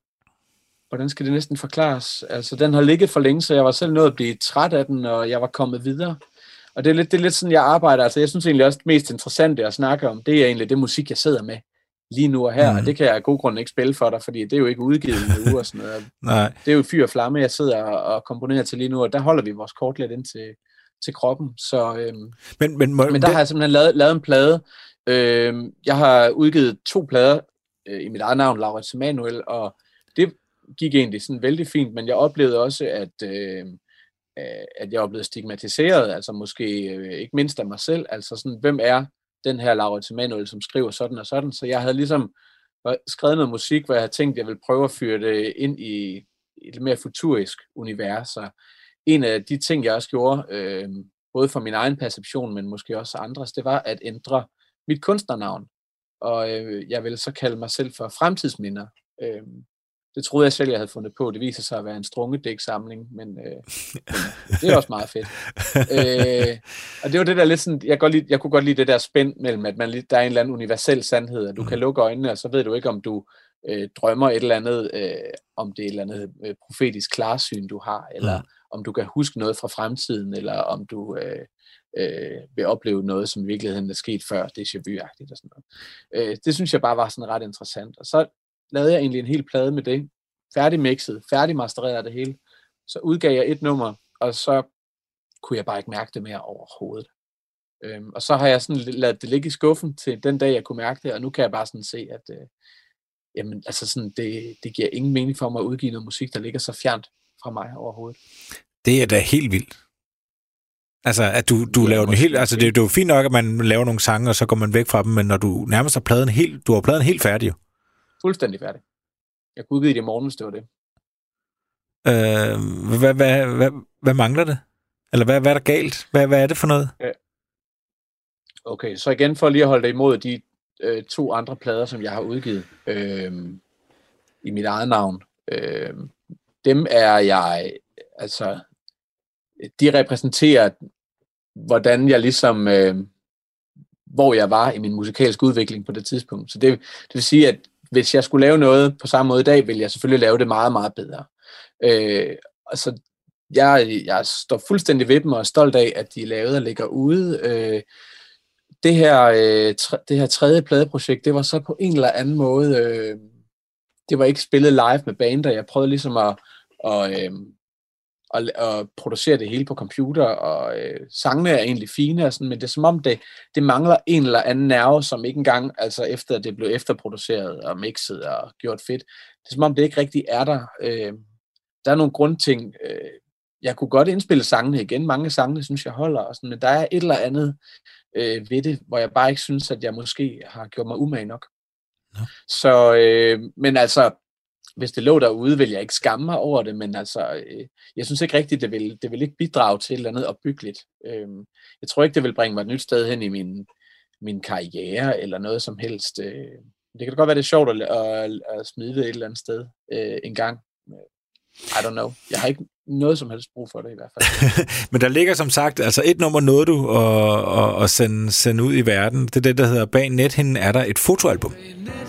hvordan skal det næsten forklares? Altså, den har ligget for længe, så jeg var selv nået at blive træt af den, og jeg var kommet videre. Og det er lidt, det er lidt sådan, jeg arbejder. Altså, jeg synes egentlig også, det mest interessante at snakke om, det er egentlig det musik, jeg sidder med lige nu og her, mm. og det kan jeg af god grund ikke spille for dig, fordi det er jo ikke udgivet uge og sådan noget. Nej. Det er jo fyr og flamme, jeg sidder og komponerer til lige nu, og der holder vi vores kort lidt ind til, til kroppen. Så, øhm, men, men, må, men der det... har jeg simpelthen lavet, lavet en plade. Øhm, jeg har udgivet to plader øh, i mit eget navn, Laurits Emanuel, og det gik egentlig sådan vældig fint, men jeg oplevede også, at, øh, at jeg var blevet stigmatiseret, altså måske øh, ikke mindst af mig selv, altså sådan, hvem er den her Laurits Emanuel, som skriver sådan og sådan, så jeg havde ligesom øh, skrevet noget musik, hvor jeg havde tænkt, at jeg ville prøve at fyre det ind i et mere futurisk univers, Så en af de ting, jeg også gjorde, øh, både for min egen perception, men måske også andres, det var at ændre mit kunstnernavn. og øh, jeg vil så kalde mig selv for fremtidsminder. Øh, det troede jeg selv, jeg havde fundet på. Det viser sig at være en strungedæksamling, men, øh, men det er også meget fedt. Øh, og det var det der lidt sådan, jeg, godt lide, jeg kunne godt lide det der spænd mellem, at man, der er en eller anden universel sandhed, at du kan lukke øjnene, og så ved du ikke, om du øh, drømmer et eller andet, øh, om det er et eller andet øh, profetisk klarsyn, du har, eller ja. om du kan huske noget fra fremtiden, eller om du øh, øh, vil opleve noget, som i virkeligheden er sket før, det er vu-agtigt og sådan noget. Øh, det synes jeg bare var sådan ret interessant. Og så lavede jeg egentlig en hel plade med det, færdig mixet, færdig mastereret det hele. Så udgav jeg et nummer, og så kunne jeg bare ikke mærke det mere overhovedet. Øhm, og så har jeg sådan ladet det ligge i skuffen til den dag, jeg kunne mærke det, og nu kan jeg bare sådan se, at øh, jamen, altså sådan, det, det giver ingen mening for mig at udgive noget musik, der ligger så fjernt fra mig overhovedet. Det er da helt vildt. Altså, at du, du ja, laver den helt, altså det, det er jo fint nok, at man laver nogle sange, og så går man væk fra dem, men når du nærmest har pladen helt, du har pladen helt færdig. Fuldstændig færdig. Jeg kunne udgive det i morgen, hvis det var det. Øh, hvad, hvad, hvad, hvad mangler det? Eller hvad, hvad er der galt? Hvad, hvad er det for noget? Ja. Okay, så igen for lige at holde dig imod de øh, to andre plader, som jeg har udgivet øh, i mit eget navn. Øh, dem er jeg, altså, de repræsenterer, hvordan jeg ligesom, øh, hvor jeg var i min musikalske udvikling på det tidspunkt. Så det, det vil sige, at hvis jeg skulle lave noget på samme måde i dag, ville jeg selvfølgelig lave det meget, meget bedre. Øh, altså, jeg, jeg står fuldstændig ved dem og er stolt af, at de er lavet og ligger ude. Øh, det her, øh, tre, det her tredje pladeprojekt, det var så på en eller anden måde, øh, det var ikke spillet live med bander. Jeg prøvede ligesom at, og, øh, at, at producere det hele på computer, og øh, sangene er egentlig fine, og sådan, men det er som om, det, det mangler en eller anden nerve, som ikke engang, altså efter det blev efterproduceret og mixet og gjort fedt, det er som om, det ikke rigtig er der. Øh, der er nogle grundting. Øh, jeg kunne godt indspille sangene igen. Mange sange, synes jeg holder, og sådan, men der er et eller andet øh, ved det, hvor jeg bare ikke synes, at jeg måske har gjort mig umage nok. Ja. Så, øh, men altså, hvis det lå derude, vil jeg ikke skamme mig over det, men altså, øh, jeg synes ikke rigtigt, det vil, det vil ikke bidrage til et eller andet opbyggeligt. Øh, jeg tror ikke, det vil bringe mig et nyt sted hen i min, min karriere, eller noget som helst. Øh, det kan da godt være, det er sjovt at, at, at smide det et eller andet sted øh, en gang. Øh, I don't know. Jeg har ikke noget som helst brug for det i hvert fald. Men der ligger som sagt, altså et nummer nåede du at, at, at sende, sende ud i verden. Det er det, der hedder Bag nethinden er der et fotoalbum. Bag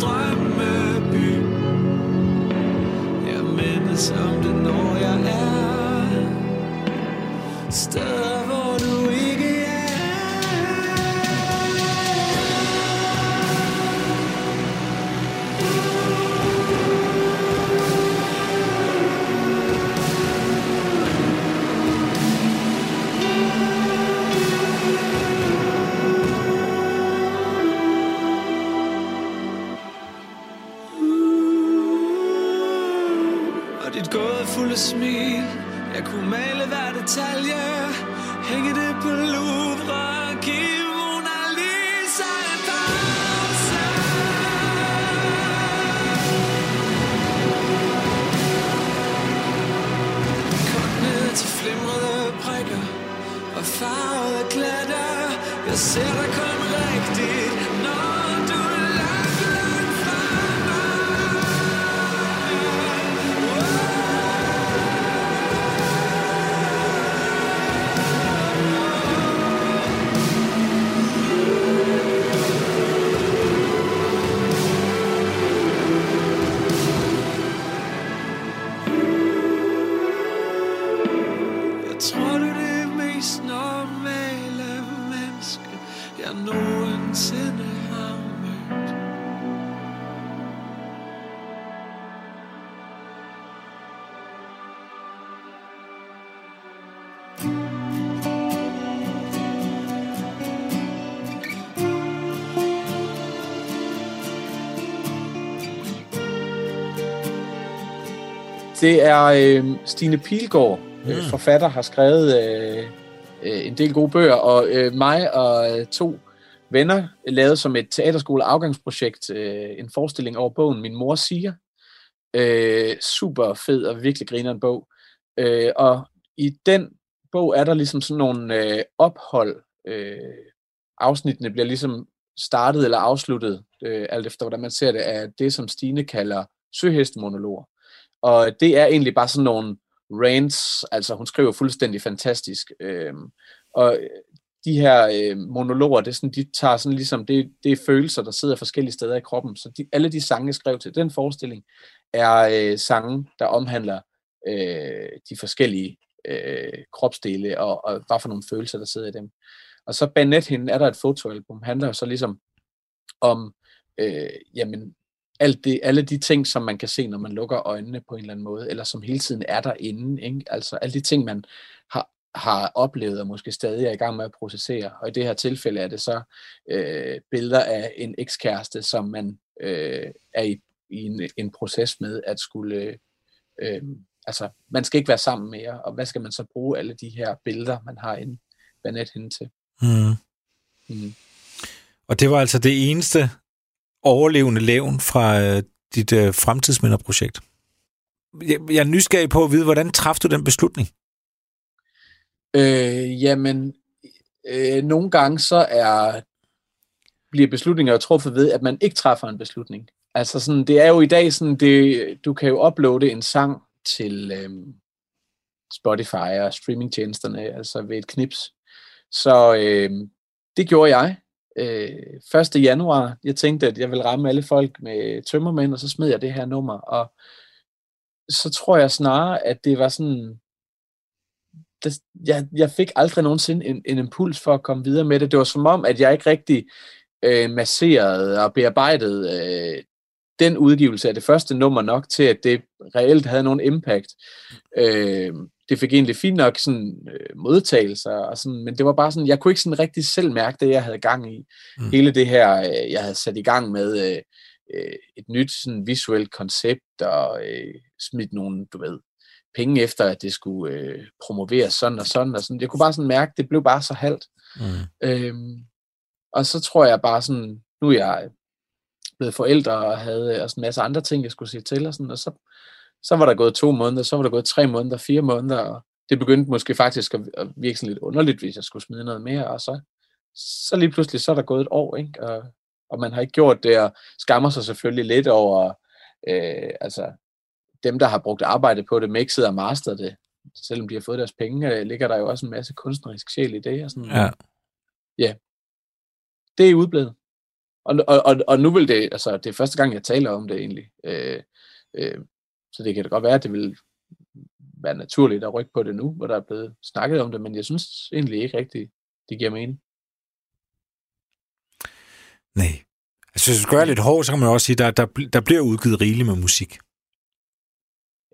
drømmeby Jeg mindes om det, når jeg er stadig Det er øh, Stine Pilgaard, mm. øh, forfatter, har skrevet øh, øh, en del gode bøger, og øh, mig og øh, to venner lavede som et teaterskole afgangsprojekt øh, en forestilling over bogen Min mor siger. Øh, super fed og virkelig griner en bog. Øh, og i den bog er der ligesom sådan nogle øh, ophold. Øh, afsnittene bliver ligesom startet eller afsluttet, øh, alt efter hvordan man ser det, af det, som Stine kalder søhestemonologer. Og det er egentlig bare sådan nogle rants, altså hun skriver fuldstændig fantastisk. Øhm, øh, og de her øh, monologer, det er sådan, de tager sådan ligesom, det, det er følelser, der sidder forskellige steder i kroppen. Så de, alle de sange, jeg skrev til den forestilling, er øh, sange, der omhandler øh, de forskellige øh, kropsdele, og, og hvad for nogle følelser, der sidder i dem. Og så bag hende er der et fotoalbum, handler jo så ligesom om, øh, jamen, alt det, alle de ting, som man kan se, når man lukker øjnene på en eller anden måde, eller som hele tiden er derinde. Ikke? Altså alle de ting, man har, har oplevet og måske stadig er i gang med at processere. Og i det her tilfælde er det så øh, billeder af en ekskæreste, som man øh, er i, i en, en proces med at skulle... Øh, altså, man skal ikke være sammen mere, og hvad skal man så bruge alle de her billeder, man har inde bag nethinden til? Mm. Mm. Og det var altså det eneste overlevende levn fra øh, dit øh, fremtidsminderprojekt. Jeg, jeg er nysgerrig på at vide, hvordan træffede du den beslutning? Øh, jamen, øh, nogle gange så er bliver beslutninger jo truffet ved, at man ikke træffer en beslutning. Altså sådan, det er jo i dag sådan, det, du kan jo uploade en sang til øh, Spotify og streamingtjenesterne, altså ved et knips. Så øh, det gjorde jeg. Øh, 1. januar, jeg tænkte, at jeg ville ramme alle folk med tømmermænd, og så smed jeg det her nummer. Og så tror jeg snarere, at det var sådan, det, jeg, jeg fik aldrig nogensinde en, en impuls for at komme videre med det. Det var som om, at jeg ikke rigtig øh, masserede og bearbejdede øh, den udgivelse af det første nummer nok til, at det reelt havde nogen impact. Øh, det fik egentlig fint nok sådan, øh, modtagelser, og sådan, men det var bare sådan, jeg kunne ikke sådan rigtig selv mærke det, jeg havde gang i. Mm. Hele det her, øh, jeg havde sat i gang med øh, øh, et nyt sådan, visuelt koncept, og øh, smidt nogle, du ved, penge efter, at det skulle øh, promoveres sådan og sådan, og sådan. Jeg kunne bare sådan mærke, det blev bare så halvt. Mm. Øhm, og så tror jeg bare sådan, nu er jeg blevet forældre og havde også en masse andre ting, jeg skulle sige til, og, sådan, og så, så var der gået to måneder, så var der gået tre måneder, fire måneder, og det begyndte måske faktisk at, at virke sådan lidt underligt, hvis jeg skulle smide noget mere, og så, så lige pludselig, så er der gået et år, ikke? Og, og man har ikke gjort det, og skammer sig selvfølgelig lidt over, øh, altså, dem, der har brugt arbejde på det, mixet og masteret det, selvom de har fået deres penge, øh, ligger der jo også en masse kunstnerisk sjæl i det. Og sådan, Ja. ja. Det er udblevet. Og, og, og, og nu vil det, altså, det er første gang, jeg taler om det egentlig. Øh, øh, så det kan da godt være, at det vil være naturligt at rykke på det nu, hvor der er blevet snakket om det, men jeg synes egentlig ikke rigtigt, det giver mening. Nej. Altså, hvis du være lidt hård, så kan man også sige, der, der, der bliver udgivet rigeligt med musik.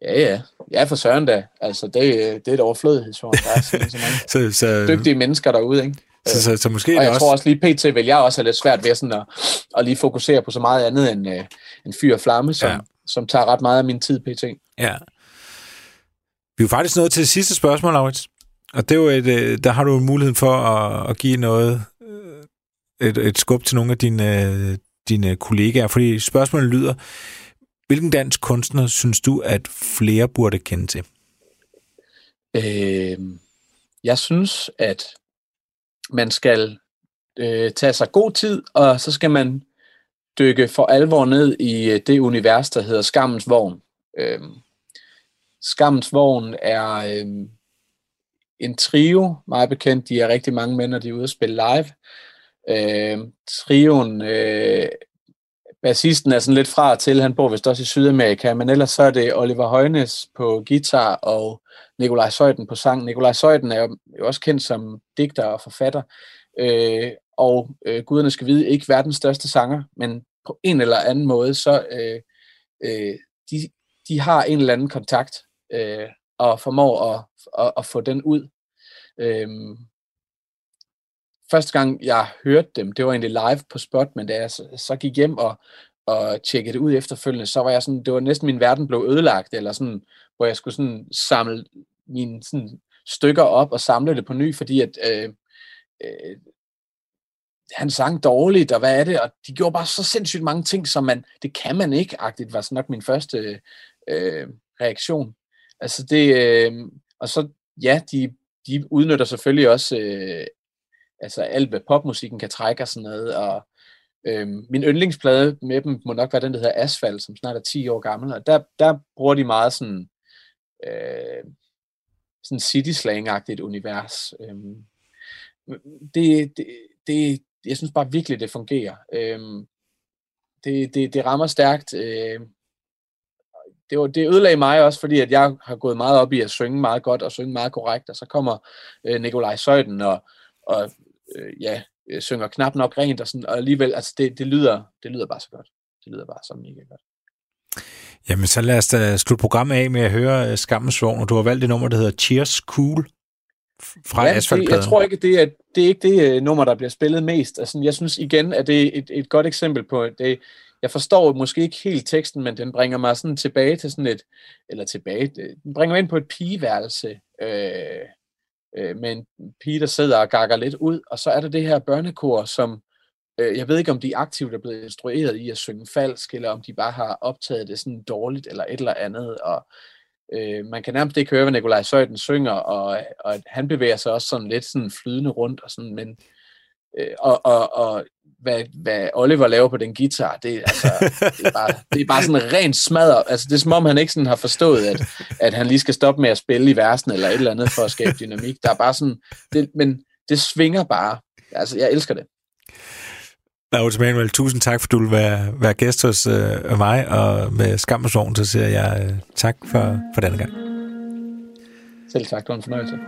Ja, ja. Ja, for søren da. Altså, det, det er et overflødighedsform. Der er så mange Så, så, dygtige mennesker derude, ikke? så, så, så måske Og jeg tror også lige pt. vil jeg også have lidt svært ved sådan at, at lige fokusere på så meget andet end øh, en fyr og flamme, som, Ja. Som tager ret meget af min tid pt. Ja. Vi er jo faktisk nået til det sidste spørgsmål, Laurits. Og det er jo et, øh, der har du muligheden for at, at give noget, øh, et, et skub til nogle af dine, øh, dine kollegaer. Fordi spørgsmålet lyder, hvilken dansk kunstner synes du, at flere burde kende til? Øh, jeg synes, at man skal øh, tage sig god tid, og så skal man dykke for alvor ned i øh, det univers, der hedder Skammens Vogn. Øhm, Skammens Vogn er øhm, en trio, meget bekendt. De er rigtig mange mænd, og de er ude at spille live. Øhm, trioen, øh, bassisten er sådan lidt fra og til, han bor vist også i Sydamerika, men ellers så er det Oliver Højnes på guitar og Nikolaj Søjden på sang. Nikolaj Søjden er jo jo også kendt som digter og forfatter, øh, og øh, guderne skal vide, ikke verdens største sanger, men på en eller anden måde, så øh, øh, de, de har en eller anden kontakt, øh, og formår at, at, at få den ud. Øh, første gang, jeg hørte dem, det var egentlig live på spot, men da jeg så, så gik hjem og, og tjekkede det ud efterfølgende, så var jeg sådan, det var næsten min verden blev ødelagt, eller sådan, hvor jeg skulle sådan samle mine sådan, stykker op og samle det på ny, fordi at øh, øh, han sang dårligt, og hvad er det, og de gjorde bare så sindssygt mange ting, som man, det kan man ikke, agtigt, var sådan nok min første øh, reaktion. Altså det, øh, og så, ja, de, de udnytter selvfølgelig også øh, altså alt, hvad popmusikken kan trække og sådan noget, og øh, min yndlingsplade med dem må nok være den, der hedder Asfalt, som snart er 10 år gammel, og der, der bruger de meget sådan, øh, sådan city slang-agtigt univers. Øh, det, det, det, jeg synes bare virkelig, det fungerer. Øh, det, det, det rammer stærkt. Øh, det, var, det ødelagde mig også, fordi at jeg har gået meget op i at synge meget godt og synge meget korrekt, og så kommer øh, Nikolaj Søjden og, og øh, ja, øh, synger knap nok rent, og, sådan, og alligevel, altså det, det, lyder, det lyder bare så godt. Det lyder bare så mega godt. Jamen, så lad os da slutte programmet af med at høre øh, Skammens Vogn, og du har valgt et nummer, der hedder Cheers Cool fra ja, det, Asfaltpladen. jeg tror ikke, det er, det er ikke det uh, nummer, der bliver spillet mest. Altså, jeg synes igen, at det er et, et godt eksempel på det. Jeg forstår måske ikke helt teksten, men den bringer mig sådan tilbage til sådan et, eller tilbage, den bringer mig ind på et pigeværelse, øh, øh, med en pige, der sidder og gakker lidt ud, og så er der det her børnekor, som, øh, jeg ved ikke, om de aktivt er blevet instrueret i at synge falsk, eller om de bare har optaget det sådan dårligt, eller et eller andet, og øh, man kan nærmest ikke høre, hvad Nikolaj Søjden synger, og, og han bevæger sig også sådan lidt sådan flydende rundt, og sådan, men øh, og, og, og hvad, hvad Oliver laver på den guitar, det, er altså, det, er bare, det er bare sådan rent smadret. Altså, det er som om, han ikke sådan har forstået, at, at han lige skal stoppe med at spille i versen eller et eller andet for at skabe dynamik. Der er bare sådan, det, men det svinger bare. Altså, jeg elsker det. Laurits Manuel, tusind tak, for du vil være, være gæst hos øh, mig, og med skam og sorgen, så siger jeg øh, tak for, for denne gang. Selv tak, det var en fornøjelse.